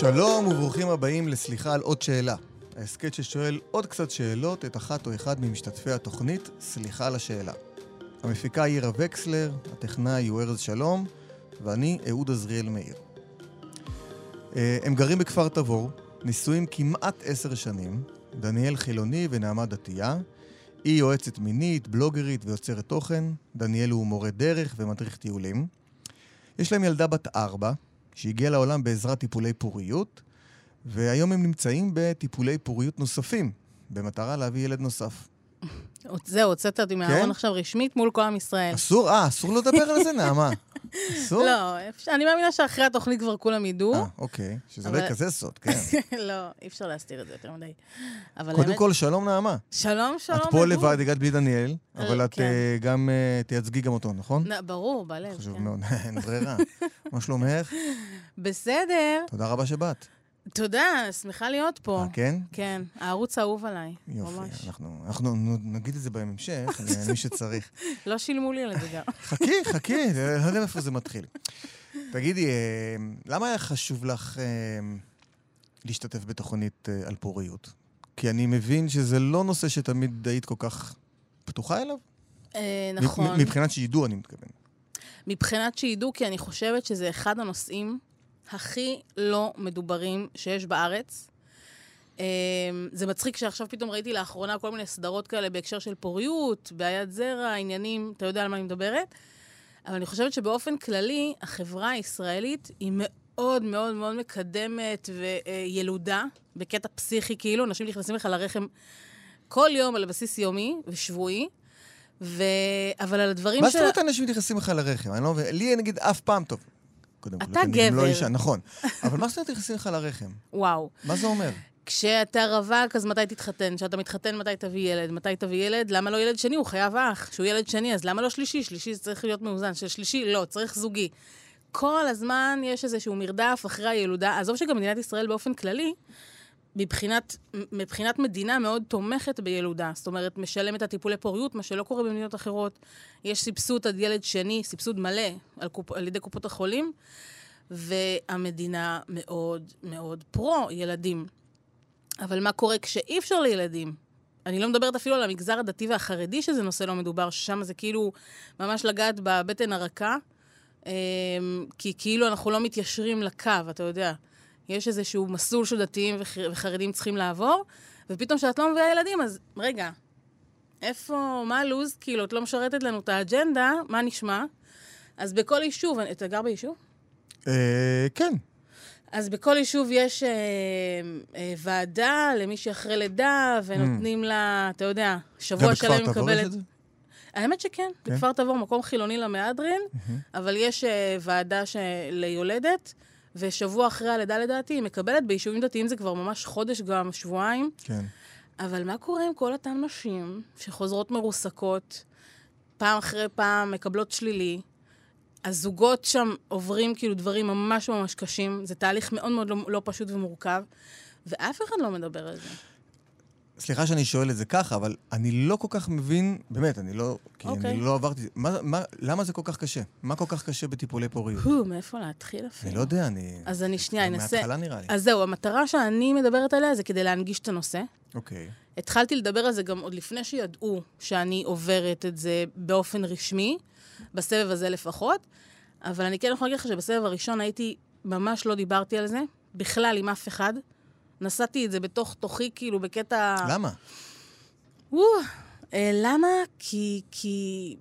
שלום וברוכים הבאים לסליחה על עוד שאלה. ההסכת ששואל עוד קצת שאלות את אחת או אחד ממשתתפי התוכנית, סליחה על השאלה. המפיקה היא עירה וקסלר, הטכנאי הוא ארז שלום, ואני אהוד עזריאל מאיר. אה, הם גרים בכפר תבור, נשואים כמעט עשר שנים, דניאל חילוני ונעמה דתייה. היא יועצת מינית, בלוגרית ויוצרת תוכן, דניאל הוא מורה דרך ומדריך טיולים. יש להם ילדה בת ארבע, שהגיעה לעולם בעזרת טיפולי פוריות, והיום הם נמצאים בטיפולי פוריות נוספים, במטרה להביא ילד נוסף. זהו, הוצאת אותי מהארון עכשיו רשמית מול כל עם ישראל. אסור, אה, אסור לדבר על זה, נעמה. אסור? לא, אני מאמינה שאחרי התוכנית כבר כולם ידעו. אה, אוקיי, שזה לא אבל- יהיה כזה סוד, כן. לא, אי אפשר להסתיר את זה יותר מדי. אבל קודם כל, שלום נעמה. שלום, שלום. את פה. לבד, הגעת בלי דניאל, אבל אה, את כן. אה, גם אה, תייצגי גם אותו, נכון? ברור, בלב. חשוב כן. מאוד, אין ברירה. מה שלומך? בסדר. תודה רבה שבאת. תודה, שמחה להיות פה. אה, כן? כן, הערוץ האהוב עליי. יופי, ממש. אנחנו אנחנו נגיד את זה בהמשך, למי שצריך. לא שילמו לי על זה גם. חכי, חכי, לא יודע מאיפה זה מתחיל. תגידי, אה, למה היה חשוב לך אה, להשתתף בתוכנית אה, על פוריות? כי אני מבין שזה לא נושא שתמיד היית כל כך פתוחה אליו. אה, נכון. מבחינת שידעו, אני מתכוון. מבחינת שידעו, כי אני חושבת שזה אחד הנושאים הכי לא מדוברים שיש בארץ. אמ, זה מצחיק שעכשיו פתאום ראיתי לאחרונה כל מיני סדרות כאלה בהקשר של פוריות, בעיית זרע, עניינים, אתה יודע על מה אני מדברת? אבל אני חושבת שבאופן כללי, החברה הישראלית היא מאוד מאוד מאוד מקדמת וילודה, בקטע פסיכי, כאילו, אנשים נכנסים לך לרחם כל יום על בסיס יומי ושבועי, ו... אבל על הדברים מה של... זאת אומרת אנשים נכנסים לך לרחם? אני לא מבין, לי נגיד אף פעם טוב. קודם כל, אתה אני לא גבר. אישה, נכון. אבל מה זאת אומרת נכנסים לך לרחם? וואו. מה זה אומר? כשאתה רווק, אז מתי תתחתן? כשאתה מתחתן, מתי תביא ילד? מתי תביא ילד? למה לא ילד שני? הוא חייב אח. כשהוא ילד שני, אז למה לא שלישי? שלישי זה צריך להיות מאוזן. שלישי, לא, צריך זוגי. כל הזמן יש איזשהו מרדף אחרי הילודה. עזוב שגם מדינת ישראל באופן כללי, מבחינת, מבחינת מדינה מאוד תומכת בילודה. זאת אומרת, משלמת הטיפולי פוריות, מה שלא קורה במדינות אחרות. יש סבסוד עד ילד שני, סבסוד מלא על, קופ, על ידי קופות החולים, והמדינה מאוד מאוד פרו-ילדים. אבל מה קורה כשאי אפשר לילדים? אני לא מדברת אפילו על המגזר הדתי והחרדי, שזה נושא לא מדובר, ששם זה כאילו ממש לגעת בבטן הרכה, אמ, כי כאילו אנחנו לא מתיישרים לקו, אתה יודע. יש איזשהו מסלול שדתיים וח- וחרדים צריכים לעבור, ופתאום כשאת לא מביאה ילדים, אז רגע, איפה, מה הלו"ז? כאילו, את לא משרתת לנו את האג'נדה, מה נשמע? אז בכל יישוב, אתה גר ביישוב? אה, כן. אז בכל יישוב יש אה, אה, ועדה למי שאחרי לידה, ונותנים לה, אתה יודע, שבוע שלם היא מקבלת... האמת שכן, כן? בכפר תבור, מקום חילוני למהדרין, אבל יש אה, ועדה. ליולדת, ושבוע אחרי הלידה לדעתי היא מקבלת, ביישובים דתיים זה כבר ממש חודש גם, שבועיים. כן. אבל מה קורה עם כל אותן נשים שחוזרות מרוסקות, פעם אחרי פעם מקבלות שלילי? הזוגות שם עוברים כאילו דברים ממש ממש קשים, זה תהליך מאוד מאוד לא, לא פשוט ומורכב, ואף אחד לא מדבר על זה. סליחה שאני שואל את זה ככה, אבל אני לא כל כך מבין, באמת, אני לא, כי אוקיי. אני לא עברתי, מה, מה, למה זה כל כך קשה? מה כל כך קשה בטיפולי פוריות? הו, מאיפה להתחיל אפילו? אני לא יודע, אני... אז אני שנייה אנסה... מההתחלה נראה לי. אז זהו, המטרה שאני מדברת עליה זה כדי להנגיש את הנושא. אוקיי. התחלתי לדבר על זה גם עוד לפני שידעו שאני עוברת את זה באופן רשמי, בסבב הזה לפחות, אבל אני כן יכולה להגיד לך שבסבב הראשון הייתי, ממש לא דיברתי על זה, בכלל עם אף אחד. נשאתי את זה בתוך תוכי, כאילו, בקטע... למה? וואו, אה, למה? כי, כי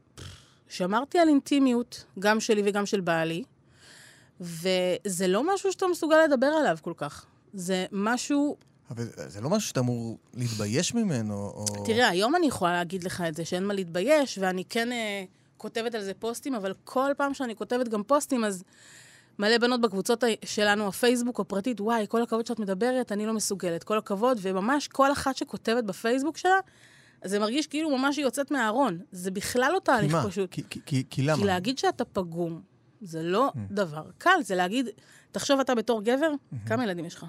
שמרתי על אינטימיות, גם שלי וגם של בעלי, וזה לא משהו שאתה מסוגל לדבר עליו כל כך. זה משהו אבל זה לא משהו שאתה אמור להתבייש ממנו, או... תראה, היום אני יכולה להגיד לך את זה, שאין מה להתבייש, ואני כן אה, כותבת על זה פוסטים, אבל כל פעם שאני כותבת גם פוסטים, אז מלא בנות בקבוצות שלנו, הפייסבוק הפרטית, וואי, כל הכבוד שאת מדברת, אני לא מסוגלת, כל הכבוד, וממש כל אחת שכותבת בפייסבוק שלה, זה מרגיש כאילו ממש היא יוצאת מהארון. זה בכלל לא כי תהליך מה? פשוט. כי, כי, כי, כי למה? כי להגיד שאתה פגום, זה לא Mm. דבר קל, זה להגיד, תחשוב אתה בתור גבר, כמה ילדים יש לך?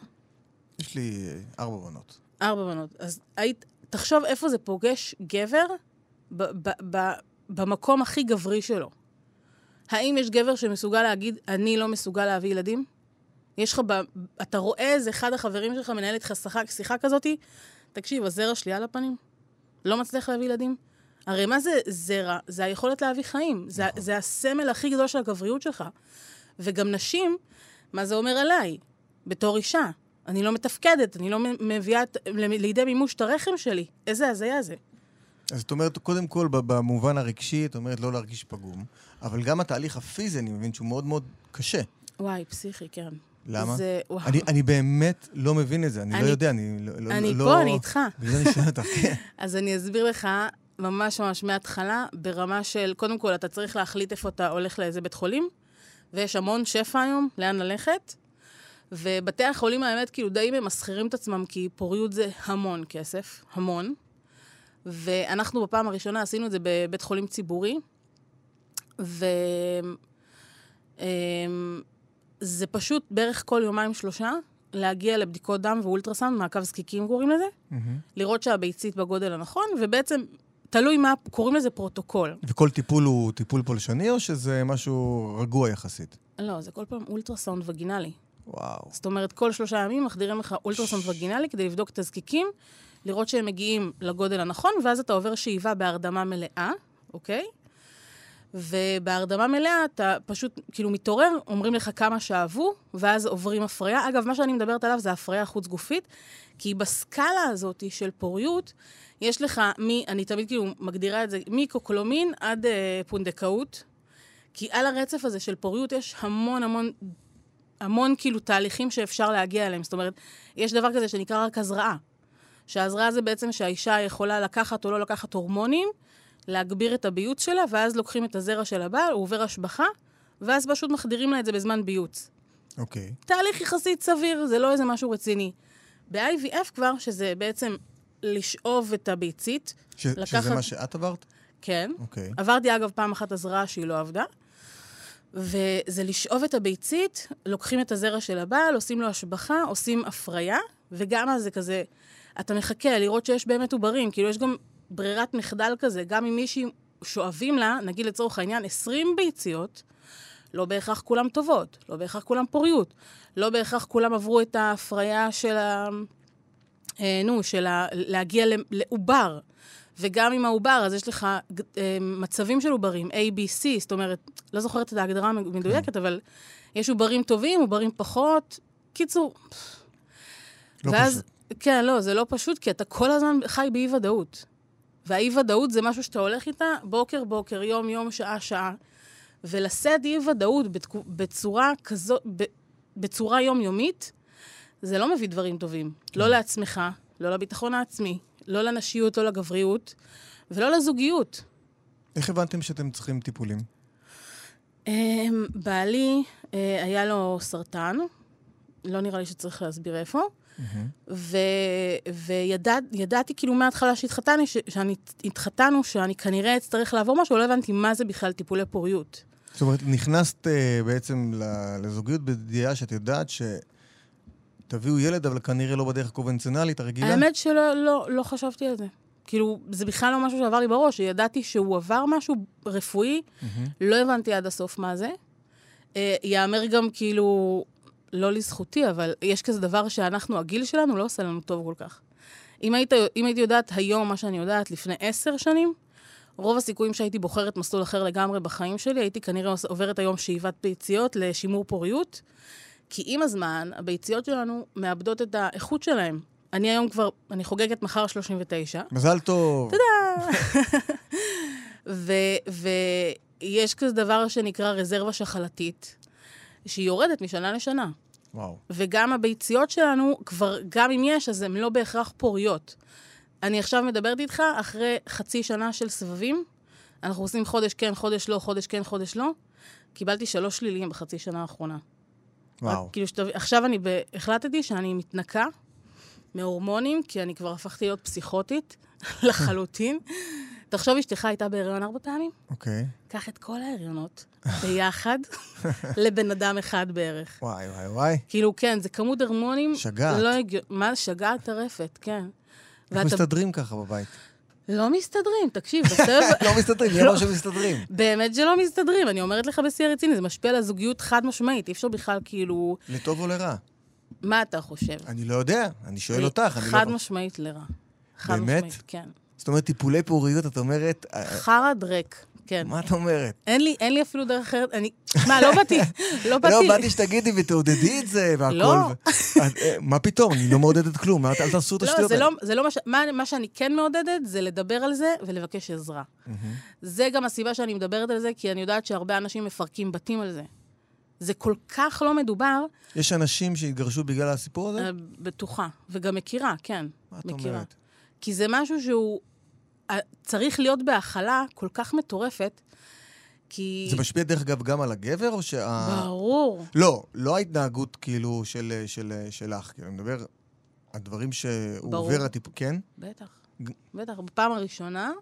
יש לי אה, ארבע בנות. ארבע בנות. אז היית, תחשוב איפה זה פוגש גבר ב, ב, ב, במקום הכי גברי שלו. האם יש גבר שמסוגל להגיד, אני לא מסוגל להביא ילדים? יש לך. אתה רואה איזה אחד החברים שלך מנהל איתך שיחה, שיחה כזאתי, תקשיב, הזרע שלי על הפנים. לא מצליח להביא ילדים. הרי מה זה זרע? זה היכולת להביא חיים. זה, נכון. זה הסמל הכי גדול של הגבריות שלך. וגם נשים, מה זה אומר עליי? בתור אישה. אני לא מתפקדת, אני לא מביאה לידי מימוש את הרחם שלי. איזה הזיה זה. אז את אומרת, קודם כל, במובן הרגשי, את אומרת לא להרגיש פגום, אבל גם התהליך הפיזי, אני מבין שהוא מאוד מאוד קשה. וואי, פסיכי, כן. למה? זה, וואו. אני, אני באמת לא מבין את זה, אני, אני- לא יודע, אני לא... לא אני לא, פה, אני איתך. בגלל אני שואל אותך, כן. אז אני אסביר לך ממש ממש מההתחלה, ברמה של, קודם כל, אתה צריך להחליט איפה אתה הולך לאיזה בית חולים, ויש המון שפע היום, לאן ללכת. ובתי החולים, האמת, כאילו די ממסחרים את עצמם, כי פוריות זה המון כסף, המון. ואנחנו בפעם הראשונה עשינו את זה בבית חולים ציבורי, וזה פשוט בערך כל יומיים-שלושה להגיע לבדיקות דם ואולטרסאונד, מעקב זקיקים קוראים לזה, מהמם. לראות שהביצית בגודל הנכון, ובעצם, תלוי מה, קוראים לזה פרוטוקול. וכל טיפול הוא טיפול פולשני, או שזה משהו רגוע יחסית? לא, זה כל פעם אולטרסאונד וגינלי. וואו. זאת אומרת, כל שלושה ימים מחדירים לך אולטרסאונד וגינלי כדי לבדוק את הזקיקים, לראות שהם מגיעים לגודל הנכון, ואז אתה עובר שאיבה בהרדמה מלאה, אוקיי? ובהרדמה מלאה אתה פשוט כאילו מתעורר, אומרים לך כמה שאבו, ואז עוברים הפריה. אגב, מה שאני מדברת עליו זה הפריה חוץ-גופית, כי בסקאלה הזאת של פוריות, יש לך מ... אני תמיד כאילו מגדירה את זה, מקוקלומין עד אה, פונדקאות, כי על הרצף הזה של פוריות יש המון המון המון כאילו תהליכים שאפשר להגיע אליהם. זאת אומרת, יש דבר כזה שנקרא רק הזרעה. שההזרעה זה בעצם שהאישה יכולה לקחת או לא לקחת הורמונים, להגביר את הביוץ שלה, ואז לוקחים את הזרע של הבעל, הוא עובר השבחה, ואז פשוט מחדירים לה את זה בזמן ביוץ. אוקיי. תהליך יחסית סביר, זה לא איזה משהו רציני. ב-IVF כבר, שזה בעצם לשאוב את הביצית, ש- לקחת- שזה מה שאת עברת? כן. אוקיי. עברתי, אגב, פעם אחת הזרעה שהיא לא עבדה. וזה לשאוב את הביצית, לוקחים את הזרע של הבעל, עושים לו השבחה, עושים הפריה, וגם אז זה כזה, אתה מחכה לראות שיש באמת עוברים, כאילו יש גם ברירת מחדל כזה, גם אם מישהי שואבים לה, נגיד לצורך העניין, 20 ביציות, לא בהכרח כולם טובות, לא בהכרח כולם פוריות, לא בהכרח כולם עברו את ההפריה של ה... אה, נו, של ה... להגיע לעובר. וגם עם העובר, אז יש לך אה, מצבים של עוברים, A, B, C, זאת אומרת, לא זוכרת את ההגדרה המדויקת, אבל יש עוברים טובים, עוברים פחות. קיצור, לא ואז, פשוט. כן, לא, זה לא פשוט, כי אתה כל הזמן חי באי-ודאות. והאי-ודאות זה משהו שאתה הולך איתה בוקר-בוקר, יום-יום, שעה-שעה. ולשאת אי-ודאות בצורה כזו, בצורה יומיומית, זה לא מביא דברים טובים. לא לעצמך, לא לביטחון העצמי, לא לנשיות, לא לגבריות, ולא לזוגיות. איך הבנתם שאתם צריכים טיפולים? אמ, בעלי, אה, היה לו סרטן, לא נראה לי שצריך להסביר איפה, וידעתי כאילו מההתחלה שהתחתני, ש- שאני התחתנו, שאני כנראה אצטרך לעבור משהו, לא הבנתי מה זה בכלל טיפולי פוריות. זאת אומרת, נכנסת אה, בעצם לזוגיות בידיעה שאת יודעת שתביאו ילד, אבל כנראה לא בדרך הקונבנציונלית, הרגילה? האמת שלא לא, לא חשבתי על זה. כאילו, זה בכלל לא משהו שעבר לי בראש, ידעתי שהוא עבר משהו רפואי, מהמם. לא הבנתי עד הסוף מה זה. אה, יאמר גם כאילו, לא לזכותי, אבל יש כזה דבר שאנחנו, הגיל שלנו לא עושה לנו טוב כל כך. אם, היית, אם הייתי יודעת היום מה שאני יודעת לפני עשר שנים, רוב הסיכויים שהייתי בוחרת מסלול אחר לגמרי בחיים שלי, הייתי כנראה עוברת היום שאיבת ביציות לשימור פוריות, כי עם הזמן, הביציות שלנו מאבדות את האיכות שלהן. אני היום כבר, אני חוגגת מחר 39, מזל טוב. ויש כזה דבר שנקרא רזרבה שחלתית, שהיא יורדת משנה לשנה. וואו. וגם הביציות שלנו, כבר, גם אם יש, אז הן לא בהכרח פוריות. אני עכשיו מדברת איתך אחרי חצי שנה של סבבים. אנחנו עושים חודש כן, חודש לא, חודש כן, חודש לא. קיבלתי שלוש שליליים בחצי שנה האחרונה. וואו. רק, כאילו, שתב... עכשיו אני ב... החלטתי שאני מתנקה מהורמונים, כי אני כבר הפכתי להיות פסיכוטית לחלוטין. תחשוב, אשתך הייתה בהיריון ארבע פעמים? אוקיי. קח את כל ההריונות ביחד לבן אדם אחד בערך. וואי, וואי, וואי. כאילו, כן, זה כמות הרמונים... שגעת. לא הגיוני. מה, שגעת טרפת, כן. איך ואתה... מסתדרים ככה בבית? לא מסתדרים, תקשיב, בסבב... לא מסתדרים, מי לא. שמסתדרים? באמת שלא מסתדרים, אני אומרת לך בשיא הרציני, זה משפיע על הזוגיות חד משמעית, אי אפשר בכלל כאילו... לטוב או לרע? מה אתה חושב? אני לא יודע, אני שואל אותך. אני חד לא... משמעית לרע. חד באמת? משמעית, כן. זאת אומרת, טיפולי פוריות, את אומרת... אה, חרא דרק, כן. מה את אומרת? אין לי, אין לי אפילו דרך אחרת, אני... מה, לא באתי, לא באתי... לא, באתי שתגידי ותעודדי את זה והכל. לא. אה, מה פתאום, אני לא מעודדת כלום, אל תעשו את לא, השטויות האלה. לא, זה לא מה ש... מה, שאני כן מעודדת, זה לדבר על זה ולבקש עזרה. זה גם הסיבה שאני מדברת על זה, כי אני יודעת שהרבה אנשים מפרקים בתים על זה. זה כל כך לא מדובר, יש אנשים שהתגרשו בגלל הסיפור הזה? אה, בטוחה, וגם מכירה, כן, מה את. אומרת? כי זה משהו שהוא אה, צריך להיות בהכלה כל כך מטורפת, כי... זה משפיע דרך אגב גם על הגבר, או שה... ברור. לא, לא ההתנהגות כאילו של, של, שלך, כאילו, אני מדבר, הדברים שהוא ברור. עובר הטיפול, כן? בטח, ג- בטח. בפעם הראשונה,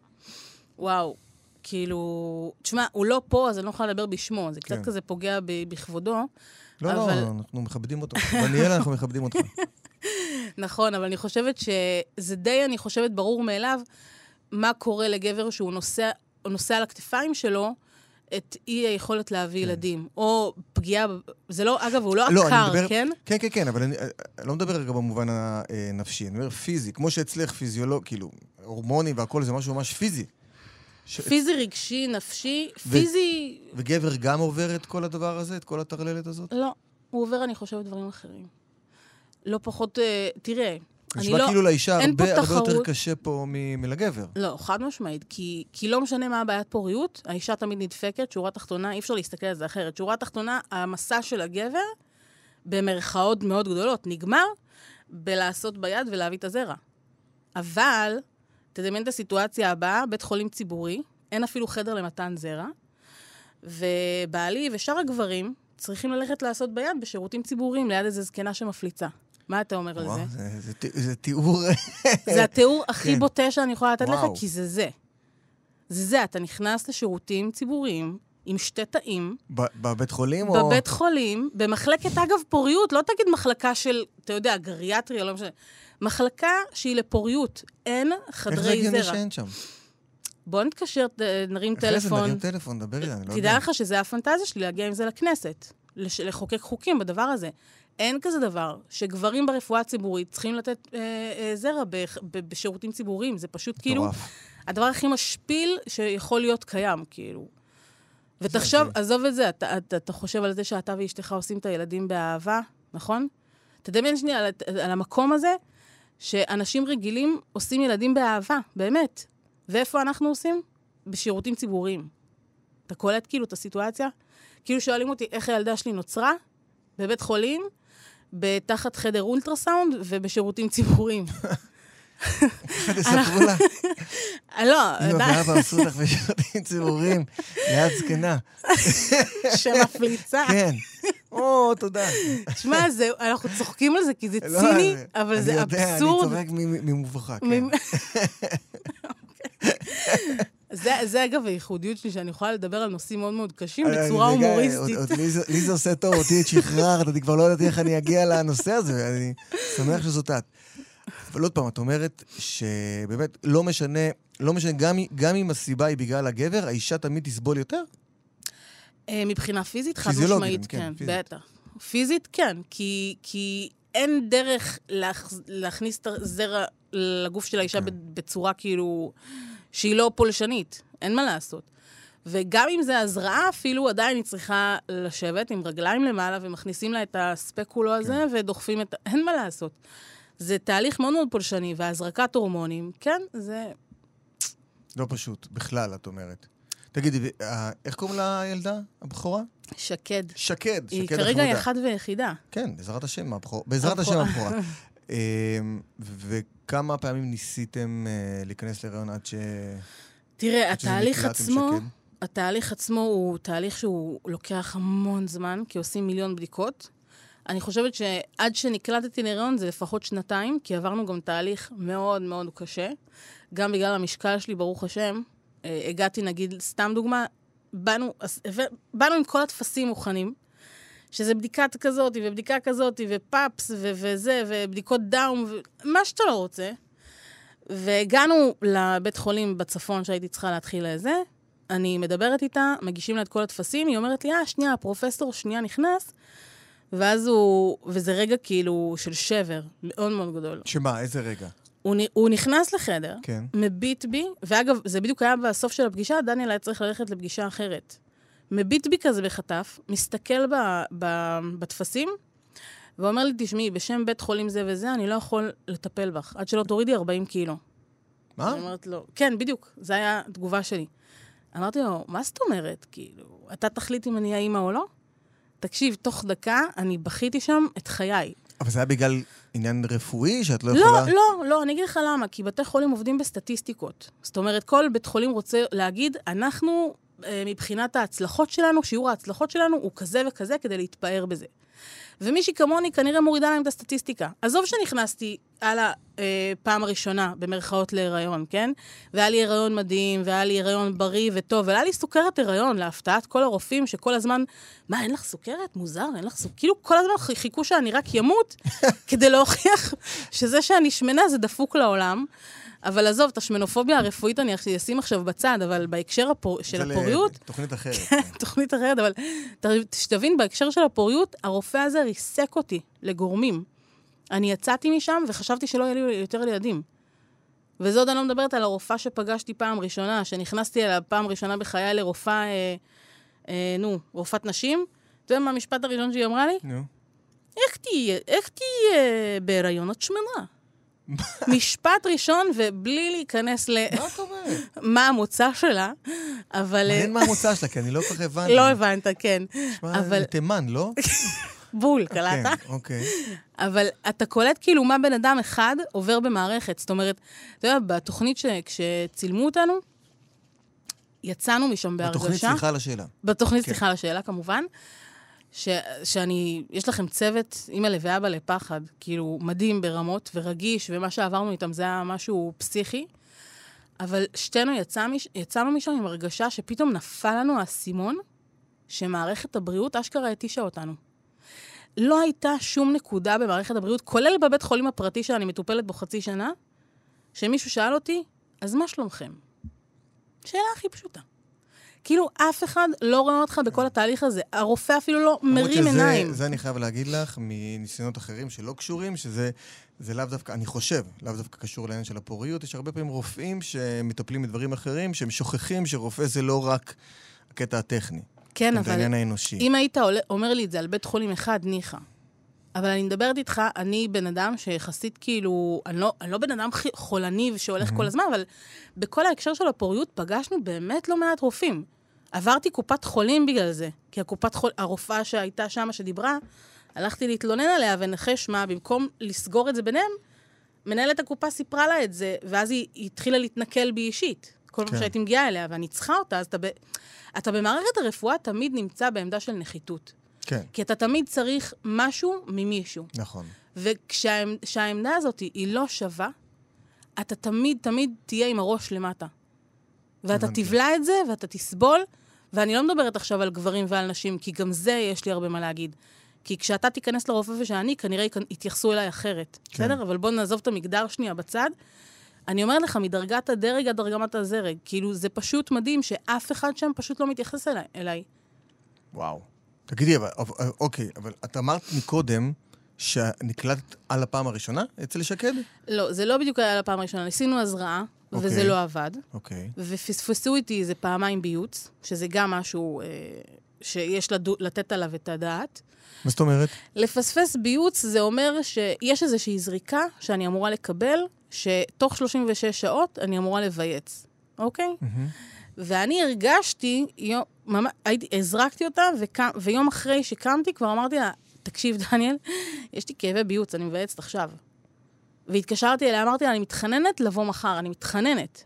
וואו, כאילו... תשמע, הוא לא פה, אז אני לא יכולה לדבר בשמו, זה קצת כן. כזה פוגע ב- בכבודו. לא, אבל- לא, אנחנו מכבדים אותו. דניאל, אנחנו מכבדים אותך. נכון, אבל אני חושבת שזה די, אני חושבת, ברור מאליו, מה קורה לגבר שהוא נושא, נושא על הכתפיים שלו את אי היכולת להביא כן. ילדים, או פגיעה, זה לא, אגב, הוא לא לא, עקר, מדבר- כן? כן, כן, כן, אבל אני אני לא מדבר רגע במובן הנפשי, אני אומר פיזי, כמו שאצלך פיזיולוג, כאילו, הורמונים והכל זה משהו ממש פיזי. ש- פיזי, רגשי, נפשי, ו- פיזי, וגבר גם עובר את כל הדבר הזה, את כל הטרללת הזאת? לא. הוא עובר, אני חושבת, דברים אחרים. לא פחות, אה, תראה, נשמע לא... כאילו לאישה הרבה הרבה יותר. קשה פה מ- מלגבר. לא, חד משמעית, כי, כי לא משנה מה הבעיית פוריות, האישה תמיד נדפקת, שורה תחתונה, אי אפשר להסתכל על זה אחרת. שורה תחתונה, המסע של הגבר, במרכאות מאוד גדולות, נגמר בלעשות ביד ולהביא את הזרע. אבל, תדמיין את הסיטואציה הבאה, בית חולים ציבורי, אין אפילו חדר למתן זרע, ובעלי ושאר הגברים צריכים ללכת לעשות ביד בשירותים ציבוריים ליד איזו זקנה שמפליצה. מה אתה אומר על זה? זה- תיאור... זה התיאור הכי כן. בוטה שאני יכולה לתת לך. כי זה זה. זה זה, אתה נכנס לשירותים ציבוריים עם שתי תאים, בבית חולים או... בבית חולים, במחלקת, אגב, פוריות, לא תגיד מחלקה של, אתה יודע, גריאטריה, לא משנה. מחלקה שהיא לפוריות, אין איך זה חדרי הגיוני זרע. שאין שם? בוא נתקשר, נרים אחרי זה טלפון. נרים טלפון, דבר איתה, אני לא יודע. תדע לך שזה הפנטזיה שלי להגיע עם זה לכנסת, לחוקק חוקים בדבר הזה. אין כזה דבר שגברים ברפואה הציבורית צריכים לתת אה, אה, זרע ב- ב- בשירותים ציבוריים. זה פשוט כאילו מטורף. הדבר הכי משפיל שיכול להיות קיים, כאילו. ותחשוב, הזוי. עזוב את זה, אתה, אתה, אתה חושב על זה שאתה ואשתך עושים את הילדים באהבה, נכון? תדמיין שנייה על, על המקום הזה, שאנשים רגילים עושים ילדים באהבה, באמת. ואיפה אנחנו עושים? בשירותים ציבוריים. אתה קולט כאילו את הסיטואציה? כאילו שואלים אותי איך הילדה שלי נוצרה? בבית חולים, בתחת חדר אולטרסאונד ובשירותים ציבוריים. תספרו לה, לא, אמא די, ואבא עשו אותך בשירותים ציבוריים, ליד זקנה. שמפליצה. כן. או, תודה. תשמע, אנחנו צוחקים על זה כי זה לא, ציני, אבל זה אני יודע, אבסורד. אני צוחק מ- ממבוכה, כן. זה, זה אגב הייחודיות שלי, שאני יכולה לדבר על נושאים מאוד מאוד קשים אני- בצורה הומוריסטית. לי זה- עושה טוב, אותי את שחררת, אני כבר לא יודעת איך אני אגיע לנושא הזה, ואני שמח שזאת את. אבל עוד פעם, את אומרת שבאמת לא משנה, לא משנה, גם, גם אם הסיבה היא בגלל הגבר, האישה תמיד תסבול יותר? אה, מבחינה פיזית, חד פיזיולוגית, משמעית, כן, כן, פיזית. בטח. פיזית, כן, כי, כי אין דרך להכ... להכניס את הזרע לגוף של האישה כן. בצורה כאילו שהיא לא פולשנית, אין מה לעשות. וגם אם זה הזרעה, אפילו עדיין היא צריכה לשבת עם רגליים למעלה ומכניסים לה את הספקולו הזה כן. ודוחפים את... אין מה לעשות. זה תהליך מאוד מאוד פולשני, והזרקת הורמונים, כן, זה... לא פשוט, בכלל, את אומרת. תגידי, אה, איך קוראים לילדה, הבכורה? שקד. שקד, היא שקד כרגע היא החמודה. אחת ויחידה. כן, בעזרת השם, הבכור- בעזרת השם הבכורה. אמ, וכמה פעמים ניסיתם אה, להיכנס להיריון עד ש... תראה, עד התהליך עצמו, שקד? התהליך עצמו הוא תהליך שהוא לוקח המון זמן, כי עושים מיליון בדיקות. אני חושבת שעד שנקלטתי להיריון זה לפחות שנתיים, כי עברנו גם תהליך מאוד מאוד קשה. גם בגלל המשקל שלי, ברוך השם, אה, הגעתי, נגיד, סתם דוגמה, באנו, באנו עם כל הטפסים מוכנים, שזה בדיקת כזאת, ובדיקה כזאת, ופאפס, ו- וזה, ובדיקות דאום, ומה שאתה לא רוצה. והגענו לבית חולים בצפון שהייתי צריכה להתחיל לזה. אני מדברת איתה, מגישים לה את כל הטפסים, היא אומרת לי, אה, שנייה, הפרופסור שנייה נכנס, ואז הוא... וזה רגע כאילו של שבר מאוד מאוד גדול. שמה, איזה רגע? הוא, הוא נכנס לחדר, כן. מביט בי, ואגב, זה בדיוק היה בסוף של הפגישה, דניאל היה צריך ללכת לפגישה אחרת. מביט בי כזה בחטף, מסתכל ב, ב, בטפסים, ואומר לי, תשמעי, בשם בית חולים זה וזה, אני לא יכול לטפל בך, עד שלא תורידי 40 קילו. מה? אני אומרת לו, כן, בדיוק, זו הייתה התגובה שלי. אמרתי לו, מה זאת אומרת? כאילו, אתה תחליט אם אני אהיה אימא או לא? תקשיב, תוך דקה אני בכיתי שם את חיי. אבל זה היה בגלל עניין רפואי שאת לא לא, יכולה... לא, לא, אני אגיד לך למה, כי בתי חולים עובדים בסטטיסטיקות. זאת אומרת, כל בית חולים רוצה להגיד, אנחנו, מבחינת ההצלחות שלנו, שיעור ההצלחות שלנו הוא כזה וכזה כדי להתפאר בזה. ומישהי כמוני כנראה מורידה להם את הסטטיסטיקה. עזוב שנכנסתי על הפעם הראשונה, במרכאות, להיריון, כן? והיה לי הריון מדהים, והיה לי הריון בריא וטוב, והיה לי סוכרת הריון, להפתעת כל הרופאים שכל הזמן, מה, אין לך סוכרת? מוזר, אין לך סוכרת? כאילו, כל הזמן חיכו שאני רק ימות, כדי להוכיח שזה שאני שמנה זה דפוק לעולם. אבל עזוב, את השמנופוביה הרפואית אני אשים עכשיו בצד, אבל בהקשר הפור... של זה הפוריות, תוכנית אחרת. תוכנית אחרת, אבל שתבין, בהקשר של הפוריות, הרופא הזה ריסק אותי לגורמים. אני יצאתי משם וחשבתי שלא יהיו לי יותר ילדים. וזה עוד אני לא מדברת על הרופאה שפגשתי פעם ראשונה, שנכנסתי אליה פעם ראשונה בחיי לרופאה, אה, אה, נו, רופאת נשים. אתה יודע מה המשפט הראשון שהיא אמרה לי? נו. איך תהיה, איך תהיה אה, בהיריון? את שמנה. משפט ראשון, ובלי להיכנס מה את אומרת? למה המוצא שלה, אבל... אה, מעניין מה המוצא שלה, כי אני לא כל כך הבנתי. לא הבנת, כן. אבל- תימן, לא? בול, קלטת? כן, אוקיי. אבל אתה קולט כאילו מה בן אדם אחד עובר במערכת. זאת אומרת, אתה יודע, בתוכנית ש... כשצילמו אותנו, יצאנו משם בהרגשה... בתוכנית סליחה על השאלה. בתוכנית, כן. סליחה על השאלה, כמובן. ש... שאני, יש לכם צוות, אימא ואבא לפחד, כאילו, מדהים ברמות ורגיש, ומה שעברנו איתם זה היה משהו פסיכי. אבל שתינו יצא. יצאנו משם עם הרגשה שפתאום נפל לנו האסימון שמערכת הבריאות אשכרה התישה אותנו. לא הייתה שום נקודה במערכת הבריאות, כולל בבית חולים הפרטי שאני מטופלת בו חצי שנה, שמישהו שאל אותי, אז מה שלומכם? שאלה הכי פשוטה. כאילו, אף אחד לא רואה אותך בכל התהליך הזה. הרופא אפילו לא מרים שזה- עיניים. זה אני חייב להגיד לך, מניסיונות אחרים שלא קשורים, שזה זה לאו דווקא, אני חושב, לאו דווקא קשור לעניין של הפוריות. יש הרבה פעמים רופאים שמטפלים בדברים אחרים, שהם שוכחים שרופא זה לא רק הקטע הטכני. כן, אבל העניין האנושי. אם היית עולה- אומר לי את זה על בית חולים אחד, ניחא. אבל אני מדברת איתך, אני בן אדם שיחסית כאילו, אני לא, אני לא בן אדם חולני שהולך כל הזמן, אבל בכל ההקשר של הפוריות פגשנו באמת לא מעט רופאים. עברתי קופת חולים בגלל זה, כי הקופת חול, הרופאה שהייתה שם, שדיברה, הלכתי להתלונן עליה ונחש מה, במקום לסגור את זה ביניהם, מנהלת הקופה סיפרה לה את זה, ואז היא, היא התחילה להתנכל בי אישית. כל פעם כן. שהייתי מגיעה אליה, ואני צריכה אותה, אז אתה, ב... אתה במערכת הרפואה תמיד נמצא בעמדה של נחיתות. כן, כי אתה תמיד צריך משהו ממישהו. נכון. וכשהעמדה הזאת היא לא שווה, אתה תמיד, תמיד תהיה עם הראש למטה. ואתה. תבלע את זה, ואתה תסבול, ואני לא מדברת עכשיו על גברים ועל נשים, כי גם זה יש לי הרבה מה להגיד. כי כשאתה תיכנס לרופא ושאני, כנראה יתייחסו אליי אחרת. כן. בסדר? אבל בוא נעזוב את המגדר שנייה בצד. אני אומרת לך, מדרגת הדרג עד דרגמת הזרג. כאילו, זה פשוט מדהים שאף אחד שם פשוט לא מתייחס אליי. אליי. וואו. תגידי, אבל, אוקיי, אבל את אמרת מקודם שנקלטת על הפעם הראשונה אצל שקד? לא, זה לא בדיוק היה על הפעם הראשונה. ניסינו הזרעה, וזה אוקיי. לא עבד. אוקיי. ופספסו איתי איזה פעמיים ביוץ, שזה גם משהו אה, שיש לדו, לתת עליו את הדעת. מה זאת אומרת? לפספס ביוץ זה אומר שיש איזושהי זריקה שאני אמורה לקבל, שתוך 36 שעות אני אמורה לבייץ, אוקיי? מהמם. ואני הרגשתי, יום, ממש, הייתי, הזרקתי אותה, וקם, ויום אחרי שקמתי כבר אמרתי לה, תקשיב, דניאל, יש לי כאבי ביוץ, אני מבייצת עכשיו. והתקשרתי אליה, אמרתי לה, אני מתחננת לבוא מחר, אני מתחננת.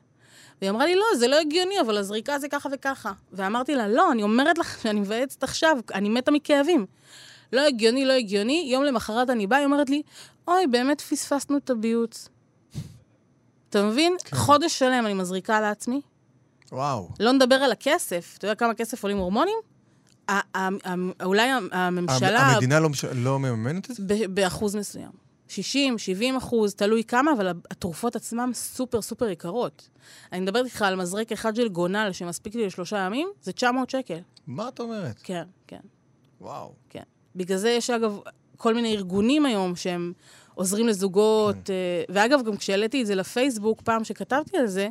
והיא אמרה לי, לא, זה לא הגיוני, אבל הזריקה זה ככה וככה. ואמרתי לה, לא, אני אומרת לך שאני מבייצת עכשיו, אני מתה מכאבים. לא הגיוני, לא הגיוני. יום למחרת אני באה, היא אומרת לי, אוי, באמת פספסנו את הביוץ. אתה מבין? כן. חודש שלם אני מזריקה לעצמי, וואו. לא נדבר על הכסף. אתה יודע כמה כסף עולים הורמונים? אולי הממשלה... המדינה לא, מש... לא מממנת את זה? באחוז מסוים. 60, 70 אחוז, תלוי כמה, אבל התרופות עצמן סופר סופר יקרות. אני מדברת איתך על מזרק אחד של גונל שמספיק לי לשלושה ימים, זה 900 שקל. מה את אומרת? כן, כן, וואו. כן. בגלל זה יש, אגב, כל מיני ארגונים היום שהם עוזרים לזוגות, כן. אה, ואגב, גם כשהעליתי את זה לפייסבוק, פעם שכתבתי על זה,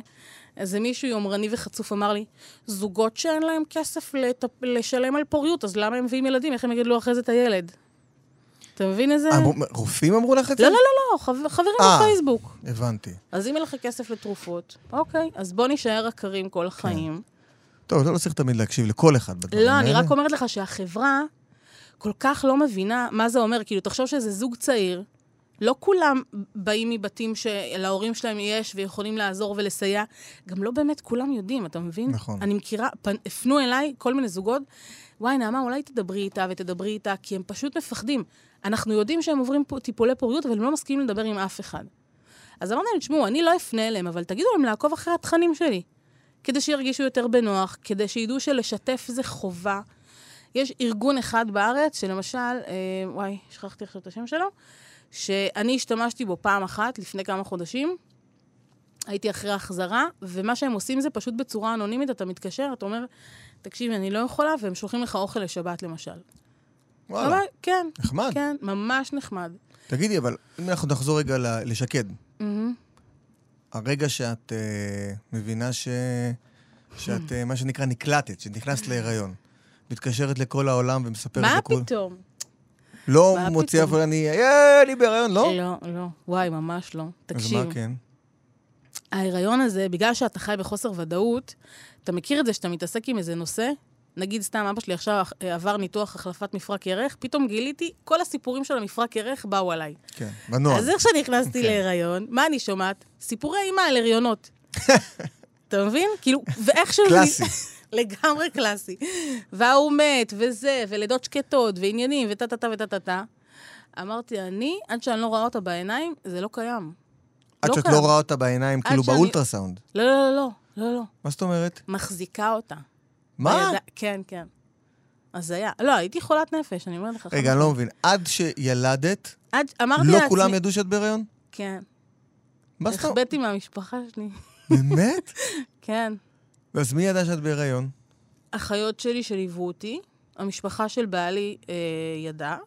איזה מישהו יומרני וחצוף אמר לי, זוגות שאין להם כסף לטפ... לשלם על פוריות, אז למה הם מביאים ילדים? איך הם יגדלו אחרי זה את הילד? אתה מבין איזה... אמרו- רופאים אמרו לך את זה? לא, לא, לא, לא, חבר, חברים אה. בפייסבוק. הבנתי. אז אם אין לך כסף לתרופות, אוקיי, אז בוא נישאר עקרים כל החיים. טוב, אתה לא צריך תמיד להקשיב לכל אחד בדברים לא, האלה. אני רק אומרת לך שהחברה כל כך לא מבינה מה זה אומר. כאילו, תחשוב שזה זוג צעיר, לא כולם באים מבתים שלהורים שלהם יש ויכולים לעזור ולסייע. גם לא באמת כולם יודעים, אתה מבין? נכון. אני מכירה, פנ... הפנו אליי כל מיני זוגות, וואי, נעמה, אולי תדברי איתה ותדברי איתה, כי הם פשוט מפחדים. אנחנו יודעים שהם עוברים טיפולי פוריות, אבל הם לא מסכימים לדבר עם אף אחד. אז אמרתי להם, תשמעו, אני לא אפנה אליהם, אבל תגידו להם לעקוב אחרי התכנים שלי. כדי שירגישו יותר בנוח, כדי שידעו שלשתף זה חובה. יש ארגון אחד בארץ, שלמשל, אה, וואי, שכחתי עכשיו את השם שלו, שאני השתמשתי בו פעם אחת, לפני כמה חודשים. הייתי אחרי החזרה, ומה שהם עושים זה פשוט בצורה אנונימית, אתה מתקשר, אתה אומר, תקשיבי, אני לא יכולה, והם שולחים לך אוכל לשבת, למשל. וואלה, אבל, כן, נחמד. כן, ממש נחמד. תגידי, אבל אם אנחנו נחזור רגע לשקד, מהמם. הרגע שאת אה, מבינה ש... שאת, אה, מה שנקרא, נקלטת, שנכנסת להיריון, מתקשרת לכל העולם ומספרת מה לכל... פתאום? לא פתאום? אבל אני, אה, אני בהיריון, לא? לא, לא. וואי, ממש לא. אז תקשיב. מה כן? ההיריון הזה, בגלל שאתה חי בחוסר ודאות, אתה מכיר את זה שאתה מתעסק עם איזה נושא? נגיד, סתם, אבא שלי עכשיו אה, עבר ניתוח החלפת מפרק ירך, פתאום גיליתי, כל הסיפורים של המפרק ירך באו עליי. כן, בנוהל. אז איך שנכנסתי כן. להיריון, מה אני שומעת? סיפורי אימא על הריונות. אתה מבין? כאילו, ואיכשהו... קלאסי. לגמרי קלאסי. וההוא מת, וזה, ולידות שקטות, ועניינים, וטה-טה-טה וטה-טה-טה. אמרתי, אני, עד שאני לא רואה אותה בעיניים, זה לא קיים. עד לא שאת. לא רואה אותה בעיניים, כאילו באולטרסאונד. לא, לא, לא, לא, לא, לא. מה זאת אומרת? מחזיקה אותה. מה? כן, כן. אז היה. לא, הייתי חולת נפש, אני אומרת לך. רגע, אני לא. מבין. עד שילדת, עד, אמרתי לא לעצמי... כולם ידעו שאת בהיריון? כן. מה זאת אומרת? החבאתי מהמשפחה שלי. באמת? כן. אז מי ידע שאת בהיריון? אחיות שלי שליוו אותי, המשפחה של בעלי אה, ידעה,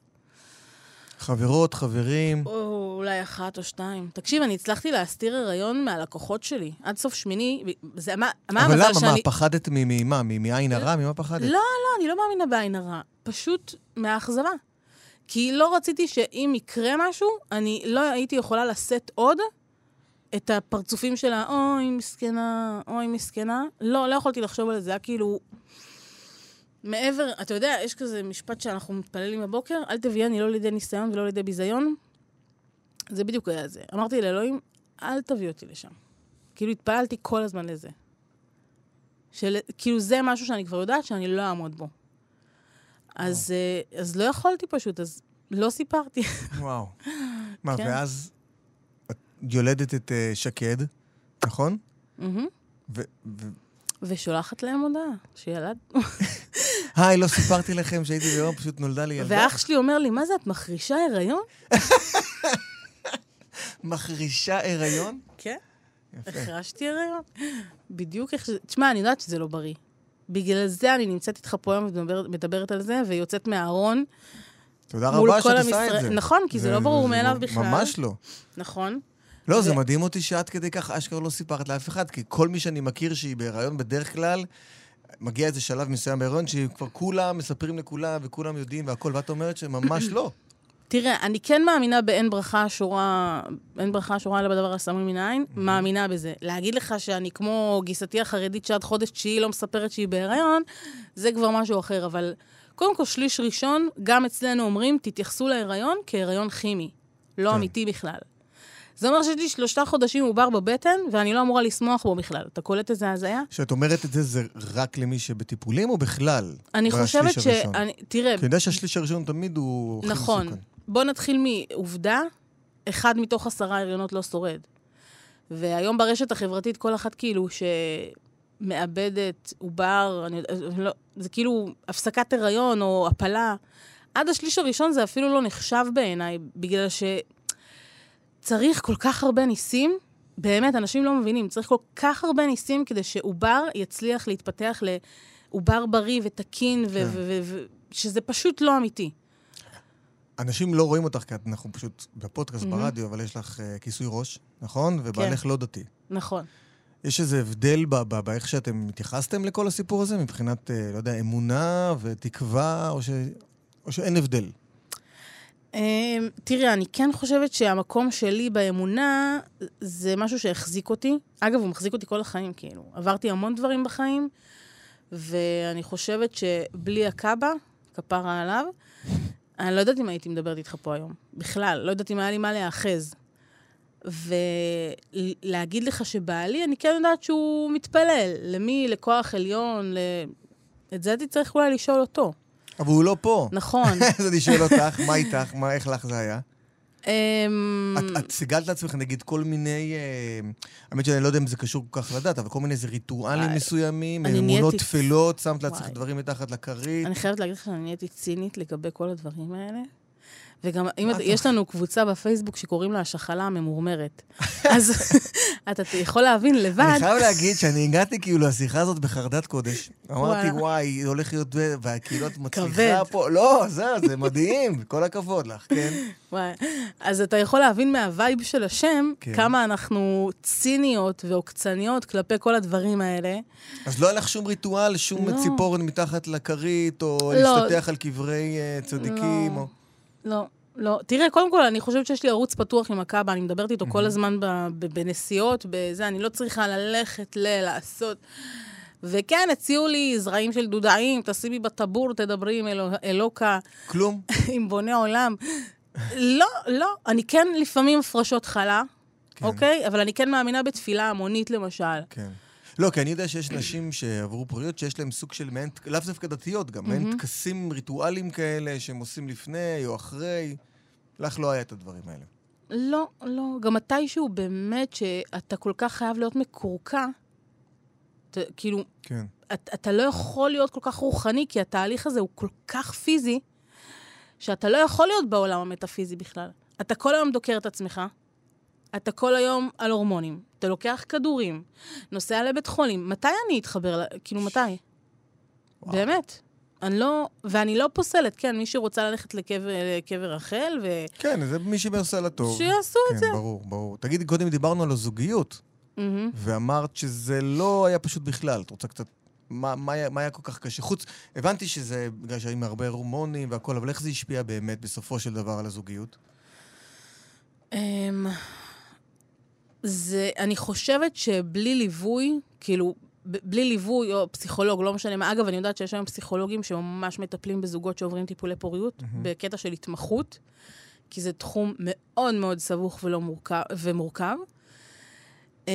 חברות, חברים. או אולי אחת או שתיים. תקשיב, אני הצלחתי להסתיר הריון מהלקוחות שלי. עד סוף שמיני, זה, מה, מה אבל למה? שאני... מה, פחדת ממה? מעין הרע? ממה פחדת? לא, לא, אני לא מאמינה בעין הרע. פשוט מהאכזבה. כי לא רציתי שאם יקרה משהו, אני לא הייתי יכולה לשאת עוד את הפרצופים שלה, אוי, מסכנה, אוי, מסכנה. לא, לא יכולתי לחשוב על זה, זה היה כאילו... מעבר, אתה יודע, יש כזה משפט שאנחנו מתפללים בבוקר, אל תביאני לא לידי ניסיון ולא לידי ביזיון. זה בדיוק היה זה. אמרתי לאלוהים, אל תביא אותי לשם. כאילו התפללתי כל הזמן לזה. של, כאילו זה משהו שאני כבר יודעת שאני לא אעמוד בו. אז, אה, אז לא יכולתי פשוט, אז לא סיפרתי. וואו. מה, כן. ואז יולדת את אה, שקד, נכון? מהמם. ו... ו- ושולחת להם הודעה, שילד... היי, לא סיפרתי לכם שהייתי בהיריון, פשוט נולדה לי ילדה. ואח שלי אומר לי, מה זה, את מחרישה הריון? מחרישה הריון? כן. יפה. החרשתי הריון. בדיוק איך שזה... תשמע, אני יודעת שזה לא בריא. בגלל זה אני נמצאת איתך פה היום ומדברת מדברת על זה, ויוצאת מהארון. תודה רבה שאת עושה את זה. נכון, כי זה לא ברור מאליו בכלל. ממש לא. נכון? לא, זה מדהים אותי שעד כדי כך אשכרה לא סיפרת לאף אחד, כי כל מי שאני מכיר שהיא בהיריון בדרך כלל, מגיע איזה שלב מסוים בהיריון שכבר כולם מספרים לכולם וכולם יודעים והכל, ואת אומרת שממש לא. תראה, אני כן מאמינה באין ברכה שורה, אין ברכה שורה אלא בדבר הסמוי מן העין, מאמינה בזה. להגיד לך שאני כמו גיסתי החרדית שעד חודש תשיעי לא מספרת שהיא בהיריון, זה כבר משהו אחר, אבל קודם כל, שליש ראשון, גם אצלנו אומרים, תתייחסו להיריון כהיריון כימי, לא כן. אמיתי בכלל. זה אומר שיש לי שלושה חודשים עובר בבטן, ואני לא אמורה לשמוח בו בכלל. אתה קולט איזה הזיה? כשאת אומרת את זה, זה רק למי שבטיפולים או בכלל? אני חושבת ש... אני, תראה, כי אני יודע שהשליש הראשון תמיד הוא נכון. בוא נתחיל מעובדה, אחד מתוך עשרה הריונות לא שורד. והיום ברשת החברתית כל אחת כאילו שמאבדת עובר, אני, לא, זה כאילו הפסקת הריון או הפלה. עד השליש הראשון זה אפילו לא נחשב בעיניי, בגלל ש... צריך כל כך הרבה ניסים, באמת, אנשים לא מבינים, צריך כל כך הרבה ניסים כדי שעובר יצליח להתפתח לעובר בריא ותקין, כן. שזה פשוט לא אמיתי. אנשים לא רואים אותך, כי אנחנו פשוט בפודקאסט, מהמם. ברדיו, אבל יש לך אה, כיסוי ראש, נכון? ובעלך לא דתי. נכון. יש איזה הבדל ב- ב- באיך שאתם התייחסתם לכל הסיפור הזה, מבחינת, אה, לא יודע, אמונה ותקווה, או, ש... או שאין הבדל? אמ, תראה, אני כן חושבת שהמקום שלי באמונה זה משהו שהחזיק אותי. אגב, הוא מחזיק אותי כל החיים, כאילו. עברתי המון דברים בחיים, ואני חושבת שבלי הקאבה, כפרה עליו, אני לא יודעת אם הייתי מדברת איתך פה היום. בכלל, לא יודעת אם היה לי מה להיאחז. ולהגיד לך שבעלי, אני כן יודעת שהוא מתפלל. למי? לכוח עליון? ל... את זה הייתי צריך אולי לשאול אותו. אבל הוא לא פה. נכון. אז אני שואל אותך, מה איתך? מה, איך לך זה היה? אמ, את, את סיגלת לעצמך, נגיד, כל מיני... אה, האמת שאני לא יודע אם זה קשור כל כך לדעת, אבל כל מיני איזה ריטואלים מסוימים, אמונות טפלות, שמת לעצמך. דברים מתחת לכרית. אני חייבת להגיד לך שאני נהייתי צינית לגבי כל הדברים האלה. וגם, אם את- יש לנו קבוצה בפייסבוק שקוראים לה השחלה הממורמרת. אז אתה יכול להבין לבד, אני חייב להגיד שאני הגעתי כאילו לשיחה הזאת בחרדת קודש. אמרתי. וואי, זה הולך להיות... את מצליחה. פה. לא, זהו, זה מדהים, כל הכבוד לך, כן? וואי, אז אתה יכול להבין מהווייב של השם, כן. כמה אנחנו ציניות ועוקצניות כלפי כל הדברים האלה. אז לא היה לך שום ריטואל, שום לא. ציפורן מתחת לכרית, או לא. להשתטח על קברי אה, צדיקים, לא. או... לא, לא. תראה, קודם כל, אני חושבת שיש לי ערוץ פתוח עם הקאבה, אני מדברת איתו כל הזמן בנסיעות, בזה, אני לא צריכה ללכת ל... לעשות. וכן, הציעו לי זרעים של דודאים, תשימי בטבור, תדברי עם אלו, אלוקה, כלום? עם בונה עולם. לא, לא. אני כן לפעמים הפרשות חלה, כן. אוקיי? אבל אני כן מאמינה בתפילה המונית, למשל. כן. לא, כי אני יודע שיש נשים שעברו פוריות שיש להן סוג של מעין, לאו דווקא דתיות גם, מעין טקסים ריטואליים כאלה שהם עושים לפני או אחרי. לך לא היה את הדברים האלה. לא, לא. גם מתישהו באמת שאתה כל כך חייב להיות מקורקע, אתה, כאילו, כן. את, אתה לא יכול להיות כל כך רוחני, כי התהליך הזה הוא כל כך פיזי, שאתה לא יכול להיות בעולם המטאפיזי בכלל. אתה כל היום דוקר את עצמך, אתה כל היום על הורמונים, אתה לוקח כדורים, נוסע לבית חולים. מתי אני אתחבר? כאילו, מתי? וואו. באמת. אני לא... ואני לא פוסלת, כן, מי שרוצה ללכת לקבר, לקבר רחל, ו... כן, זה מי שעושה לה טוב. שיעשו את כן, זה. ברור, ברור. תגידי, קודם דיברנו על הזוגיות, מהמם. ואמרת שזה לא היה פשוט בכלל. את רוצה קצת... מה, מה, היה, מה היה כל כך קשה? חוץ, הבנתי שזה בגלל שהיו הרבה הורמונים והכל, אבל איך זה השפיע באמת בסופו של דבר על הזוגיות? זה, אני חושבת שבלי ליווי, כאילו, בלי ליווי או פסיכולוג, לא משנה מה. אגב, אני יודעת שיש היום פסיכולוגים שממש מטפלים בזוגות שעוברים טיפולי פוריות, בקטע של התמחות, כי זה תחום מאוד מאוד סבוך ולא מורכב, ומורכב. אמ,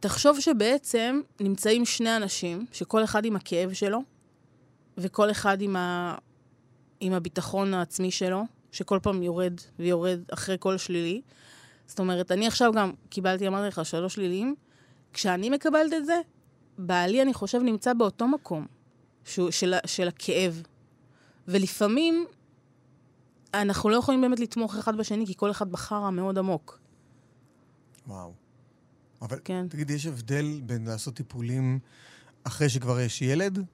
תחשוב שבעצם נמצאים שני אנשים, שכל אחד עם הכאב שלו, וכל אחד עם, ה... עם הביטחון העצמי שלו, שכל פעם יורד ויורד אחרי כל שלילי. זאת אומרת, אני עכשיו גם קיבלתי, אמרתי לך, שלוש שליליים. כשאני מקבלת את זה, בעלי, אני חושב, נמצא באותו מקום שהוא, של, של הכאב. ולפעמים אנחנו לא יכולים באמת לתמוך אחד בשני, כי כל אחד בחרא מאוד עמוק. וואו. אבל כן. תגידי, יש הבדל בין לעשות טיפולים אחרי שכבר יש ילד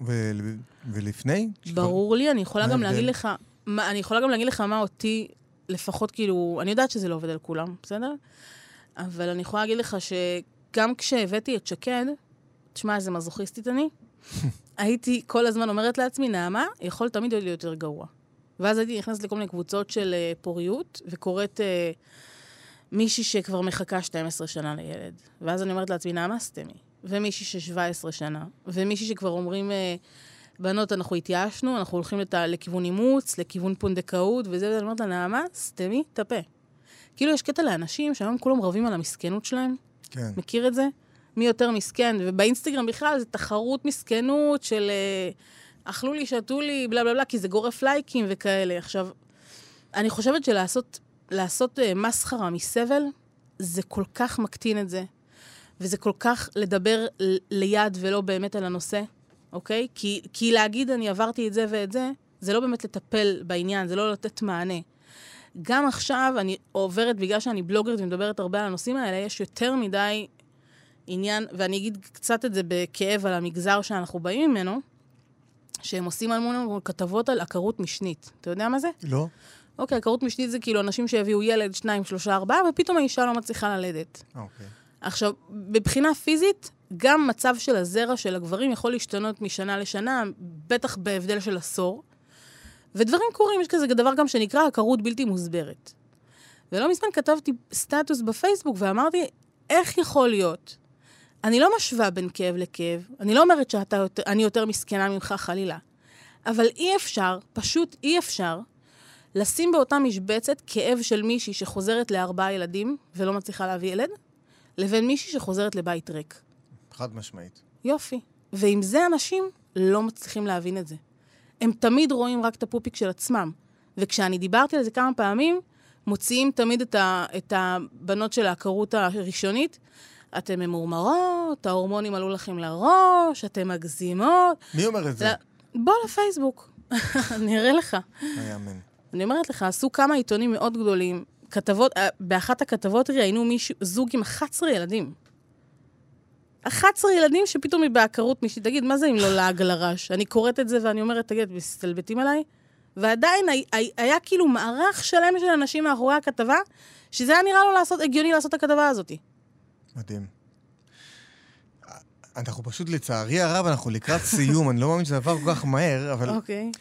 ול... ולפני? שכבר- ברור לי, אני יכולה גם? להגיד לך, מה, אני יכולה גם להגיד לך מה אותי, לפחות כאילו, אני יודעת שזה לא עובד על כולם, בסדר? אבל אני יכולה להגיד לך שגם כשהבאתי את שקד, תשמע, איזה מזוכיסטית אני, הייתי כל הזמן אומרת לעצמי, נעמה, יכול תמיד להיות יותר גרוע. ואז הייתי נכנסת לכל מיני קבוצות של uh, פוריות, וקוראת uh, מישהי שכבר מחכה 12 שנה לילד. ואז אני אומרת לעצמי, נעמה, סתמי. ומישהי ש-17 שנה, ומישהי שכבר אומרים, uh, בנות, אנחנו התייאשנו, אנחנו הולכים לת... לכיוון אימוץ, לכיוון פונדקאות, וזה, ואני אומרת לה, נעמה, סתמי את הפה. כאילו, יש קטע לאנשים שהיום כולם רבים על המסכנות שלהם, כן. מכיר את זה? מי יותר מסכן, ובאינסטגרם בכלל זה תחרות מסכנות של אה, אכלו לי, שתו לי, בלה בלה בלה, כי זה גורף לייקים וכאלה. עכשיו, אני חושבת שלעשות לעשות, אה, מסחרה מסבל, זה כל כך מקטין את זה, וזה כל כך לדבר ליד ולא באמת על הנושא, אוקיי? כי, כי להגיד אני עברתי את זה ואת זה, זה לא באמת לטפל בעניין, זה לא לתת מענה. גם עכשיו אני עוברת, בגלל שאני בלוגרית ומדברת הרבה על הנושאים האלה, יש יותר מדי עניין, ואני אגיד קצת את זה בכאב על המגזר שאנחנו באים ממנו, שהם עושים המון כתבות על עקרות משנית. אתה יודע מה זה? לא? אוקיי, עקרות משנית זה כאילו אנשים שהביאו ילד, שניים, שלושה, ארבעה, ופתאום האישה לא מצליחה ללדת. אוקיי. עכשיו, מבחינה פיזית, גם מצב של הזרע של הגברים יכול להשתנות משנה לשנה, בטח בהבדל של עשור. ודברים קורים, יש כזה דבר גם שנקרא עקרות בלתי מוסברת. ולא מזמן כתבתי סטטוס בפייסבוק ואמרתי, איך יכול להיות? אני לא משווה בין כאב לכאב, אני לא אומרת שאני יותר מסכנה ממך חלילה, אבל אי אפשר, פשוט אי אפשר, לשים באותה משבצת כאב של מישהי שחוזרת לארבעה ילדים ולא מצליחה להביא ילד, לבין מישהי שחוזרת לבית ריק. חד משמעית. יופי. ועם זה אנשים לא מצליחים להבין את זה. הם תמיד רואים רק את הפופיק של עצמם. וכשאני דיברתי על זה כמה פעמים, מוציאים תמיד את, ה, את הבנות של העקרות הראשונית. אתן ממורמרות, ההורמונים עלו לכם לראש, אתן מגזימות. מי אומר את זה? בוא לפייסבוק, אני אראה לך. לא יאמן. אני אומרת לך, עשו כמה עיתונים מאוד גדולים, כתבות, אה, באחת הכתבות ראיינו מישהו, זוג עם 11 ילדים. 11 ילדים שפתאום היא בעקרות מישהי, תגיד, מה זה אם לא לעג לרש? אני קוראת את זה ואני אומרת, תגיד, מסתלבטים עליי? ועדיין היה, כאילו מערך שלם של אנשים מאחורי הכתבה, שזה היה נראה לו לעשות, הגיוני לעשות את הכתבה הזאת. מדהים. אנחנו פשוט, לצערי הרב, אנחנו לקראת סיום, אני לא מאמין שזה עבר כל כך מהר, אבל... אוקיי. Okay.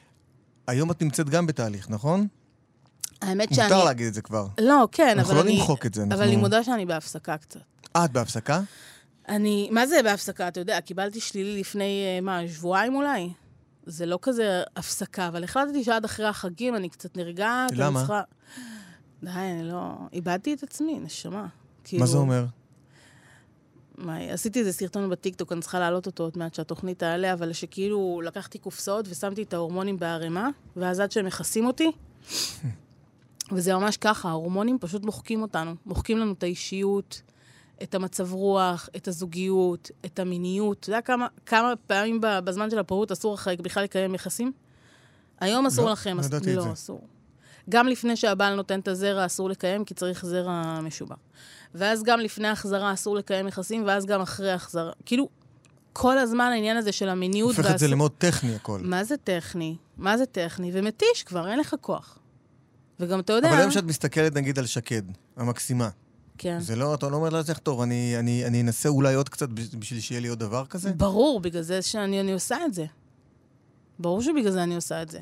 היום את נמצאת גם בתהליך, נכון? האמת שאני... מותר להגיד את זה כבר. לא, כן, אבל אני... אנחנו לא נמחוק את זה, אנחנו... אבל אני מודה שאני בהפסקה קצת. אה, את בהפסקה? אני... מה זה בהפסקה? אתה יודע, קיבלתי שלילי לפני, אה, מה, שבועיים אולי? זה לא כזה הפסקה, אבל החלטתי שעד אחרי החגים אני קצת נרגעת. למה? צריכה... די, אני לא... איבדתי את עצמי, נשמה. כאילו... מה זה אומר? מה, עשיתי איזה סרטון בטיקטוק, אני צריכה להעלות אותו עוד מעט שהתוכנית תעלה, אבל שכאילו לקחתי קופסאות ושמתי את ההורמונים בערימה, ואז עד שהם מכסים אותי, וזה ממש ככה, ההורמונים פשוט מוחקים אותנו. מוחקים לנו את האישיות, את המצב רוח, את הזוגיות, את המיניות. אתה יודע כמה, כמה פעמים בזמן של הפרעות אסור לך בכלל לקיים יחסים? היום אסור לא, לכם. לא ידעתי את לא, זה. אסור. גם לפני שהבעל נותן את הזרע אסור לקיים, כי צריך זרע משובח. ואז גם לפני החזרה אסור לקיים יחסים, ואז גם אחרי החזרה. כאילו, כל הזמן העניין הזה של המיניות... הופך את זה למאוד טכני הכל. מה זה טכני? מה זה טכני? ומתיש כבר, אין לך כוח. וגם אתה יודע... אבל היום כשאת מסתכלת נגיד על שקד, המקסימה, כן. זה לא, אתה לא אומר לעצמך, טוב, אני, אני, אני אנסה אולי עוד קצת בשביל שיהיה לי עוד דבר כזה? ברור, בגלל זה שאני אני עושה את זה. ברור שבגלל זה אני עושה את זה.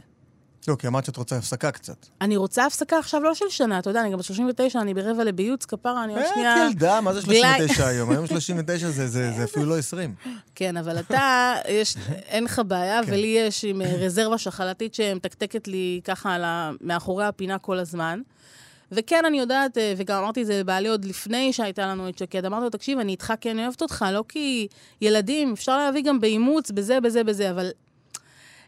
לא, כי אמרת שאת רוצה הפסקה קצת. אני רוצה הפסקה עכשיו לא של שנה, אתה יודע, אני גם בת 39, אני ברבע לביוץ, כפרה, אני עוד שנייה... אה, את ילדה, מה זה בלי- 39 היום? היום 39 זה, זה, זה אפילו לא 20. כן, אבל אתה, יש, אין לך בעיה, כן. ולי יש עם אה, רזרבה שחלתית שמתקתקת לי ככה. מאחורי הפינה כל הזמן. וכן, אני יודעת, אה, וגם אמרתי את זה לבעלי עוד לפני שהייתה לנו את שקד, אמרתי לו, תקשיב, אני איתך כי אני אוהבת אותך, לא כי ילדים, אפשר להביא גם באימוץ, בזה, בזה, בזה, אבל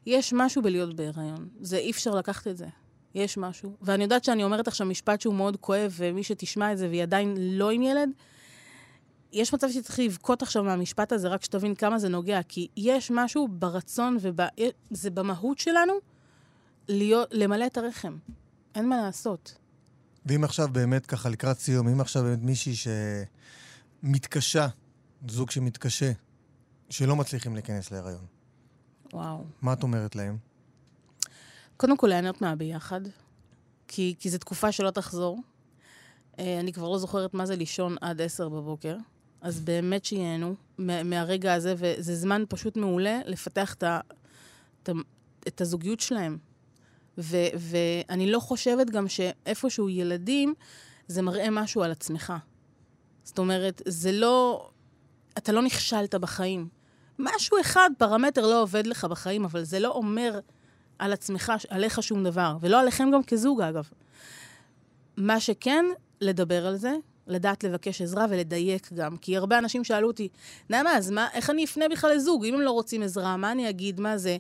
יש משהו בלהיות בהיריון. זה, אי אפשר לקחת את זה. יש משהו. ואני יודעת שאני אומרת עכשיו משפט שהוא מאוד כואב, ומי שתשמע את זה והיא עדיין לא עם ילד, יש מצב שצריך לבכות עכשיו מהמשפט הזה, רק שתבין כמה זה נוגע, כי יש משהו ברצון וזה במהות שלנו להיות, למלא את הרחם. אין מה לעשות. ואם עכשיו באמת ככה לקראת סיום, אם עכשיו באמת מישהי שמתקשה, זוג שמתקשה, שלא מצליחים להיכנס להיריון, וואו. מה את אומרת להם? קודם כל, ליהנות מהביחד, כי, כי זו תקופה שלא תחזור. אה, אני כבר לא זוכרת מה זה לישון עד עשר בבוקר, אז באמת שייהנו מה- מהרגע הזה, וזה זמן פשוט מעולה לפתח את, ה, את, את הזוגיות שלהם. ו, ואני לא חושבת גם שאיפשהו ילדים, זה מראה משהו על עצמך. זאת אומרת, זה לא... אתה לא נכשלת בחיים. משהו אחד, פרמטר לא עובד לך בחיים, אבל זה לא אומר על עצמך, עליך שום דבר, ולא עליכם גם כזוג, אגב. מה שכן, לדבר על זה, לדעת לבקש עזרה ולדייק גם. כי הרבה אנשים שאלו אותי, נעמה, אז מה, איך אני אפנה בכלל לזוג? אם הם לא רוצים עזרה, מה אני אגיד, מה זה?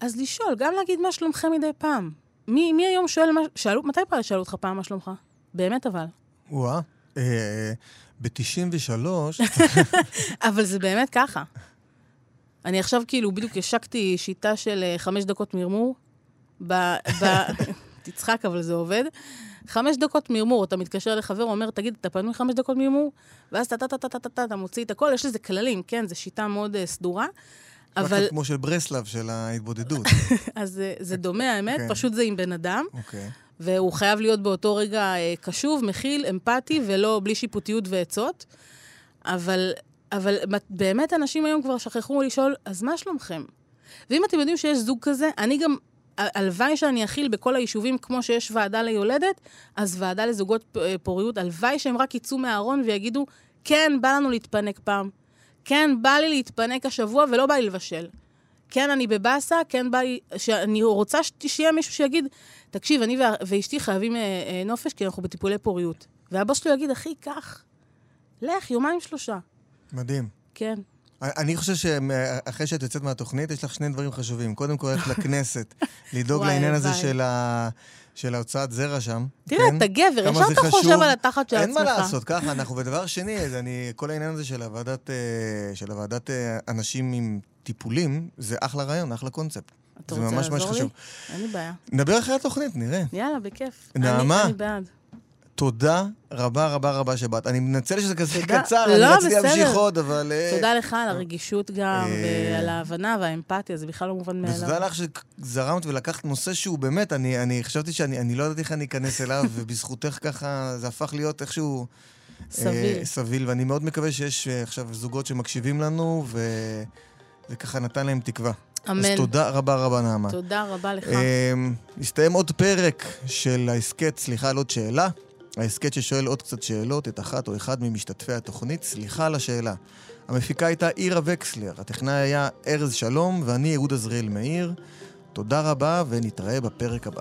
אז לשאול, גם להגיד מה שלומכם מדי פעם. מי, מי היום שואל מה... שאלו, מתי פעם שאלו אותך פעם מה שלומך? באמת אבל. וואה, אה, ב-93, אבל זה באמת ככה. אני עכשיו כאילו בדיוק השקתי שיטה של אה, חמש דקות מרמור. ב... ב... תצחק, אבל זה עובד. חמש דקות מרמור, אתה מתקשר לחבר, אומר, תגיד, אתה פנוי חמש דקות מרמור? ואז טה-טה-טה-טה-טה, אתה מוציא את הכל, יש לזה כללים, כן, זו שיטה מאוד uh, סדורה. אבל... כמו של ברסלב, של ההתבודדות. אז זה דומה, האמת, כן. פשוט זה עם בן אדם. אוקיי. והוא חייב להיות באותו רגע uh, קשוב, מכיל, אמפתי, ולא בלי שיפוטיות ועצות. אבל, אבל באמת אנשים היום כבר שכחו לשאול, אז מה שלומכם? ואם אתם יודעים שיש זוג כזה, אני גם הלוואי שאני אכיל בכל היישובים כמו שיש ועדה ליולדת, אז ועדה לזוגות אה, פוריות, הלוואי שהם רק יצאו מהארון ויגידו, כן, בא לנו להתפנק פעם. כן, בא לי להתפנק השבוע ולא בא לי לבשל. כן, אני בבאסה, כן, בא לי... שאני רוצה שיהיה מישהו שיגיד, תקשיב, אני ואשתי חייבים אה, אה, נופש כי אנחנו בטיפולי פוריות. והבוס שלו יגיד, אחי, קח, לך, יומיים שלושה. מדהים. כן. אני חושב שאחרי שאת יוצאת מהתוכנית, יש לך שני דברים חשובים. קודם כל, ללכת לכנסת, לדאוג לעניין הזה של ה... של ההוצאת זרע שם. תראה, כן? אתה גבר, ישר אתה חושב על התחת של עצמך. אין מה לעשות, ככה אנחנו. ודבר שני, אני, כל העניין הזה של הוועדת, אה, של הוועדת אה, אנשים עם טיפולים, זה אחלה רעיון, אחלה קונספט. אתה רוצה לעזור לי? אין לי בעיה. נדבר אחרי התוכנית, נראה. יאללה, בכיף. נעמה. אני בעד. תודה רבה רבה רבה שבאת. אני מנצל שזה כזה קצר, לא, אני רציתי להמשיך עוד, אבל... אה, תודה לך על הרגישות גם, אה, ועל ההבנה והאמפתיה, זה בכלל לא מובן מאליו. ותודה לך שזרמת ולקחת נושא שהוא באמת, אני, אני חשבתי שאני לא ידעתי איך אני אכנס אליו, ובזכותך ככה זה הפך להיות איכשהו... אה, סביל. סביל, ואני מאוד מקווה שיש עכשיו זוגות שמקשיבים לנו, וזה ככה נתן להם תקווה. אמן. אז תודה רבה רבה, נעמה. תודה רבה לך. הסתיים עוד פרק של ההסכת, סליחה על עוד שאלה. ההסכת ששואל עוד קצת שאלות, את אחת או אחד ממשתתפי התוכנית. סליחה על השאלה. המפיקה הייתה עירה וקסלר, הטכנאי היה ארז שלום, ואני יהודה זריאל מאיר. תודה רבה, ונתראה בפרק הבא.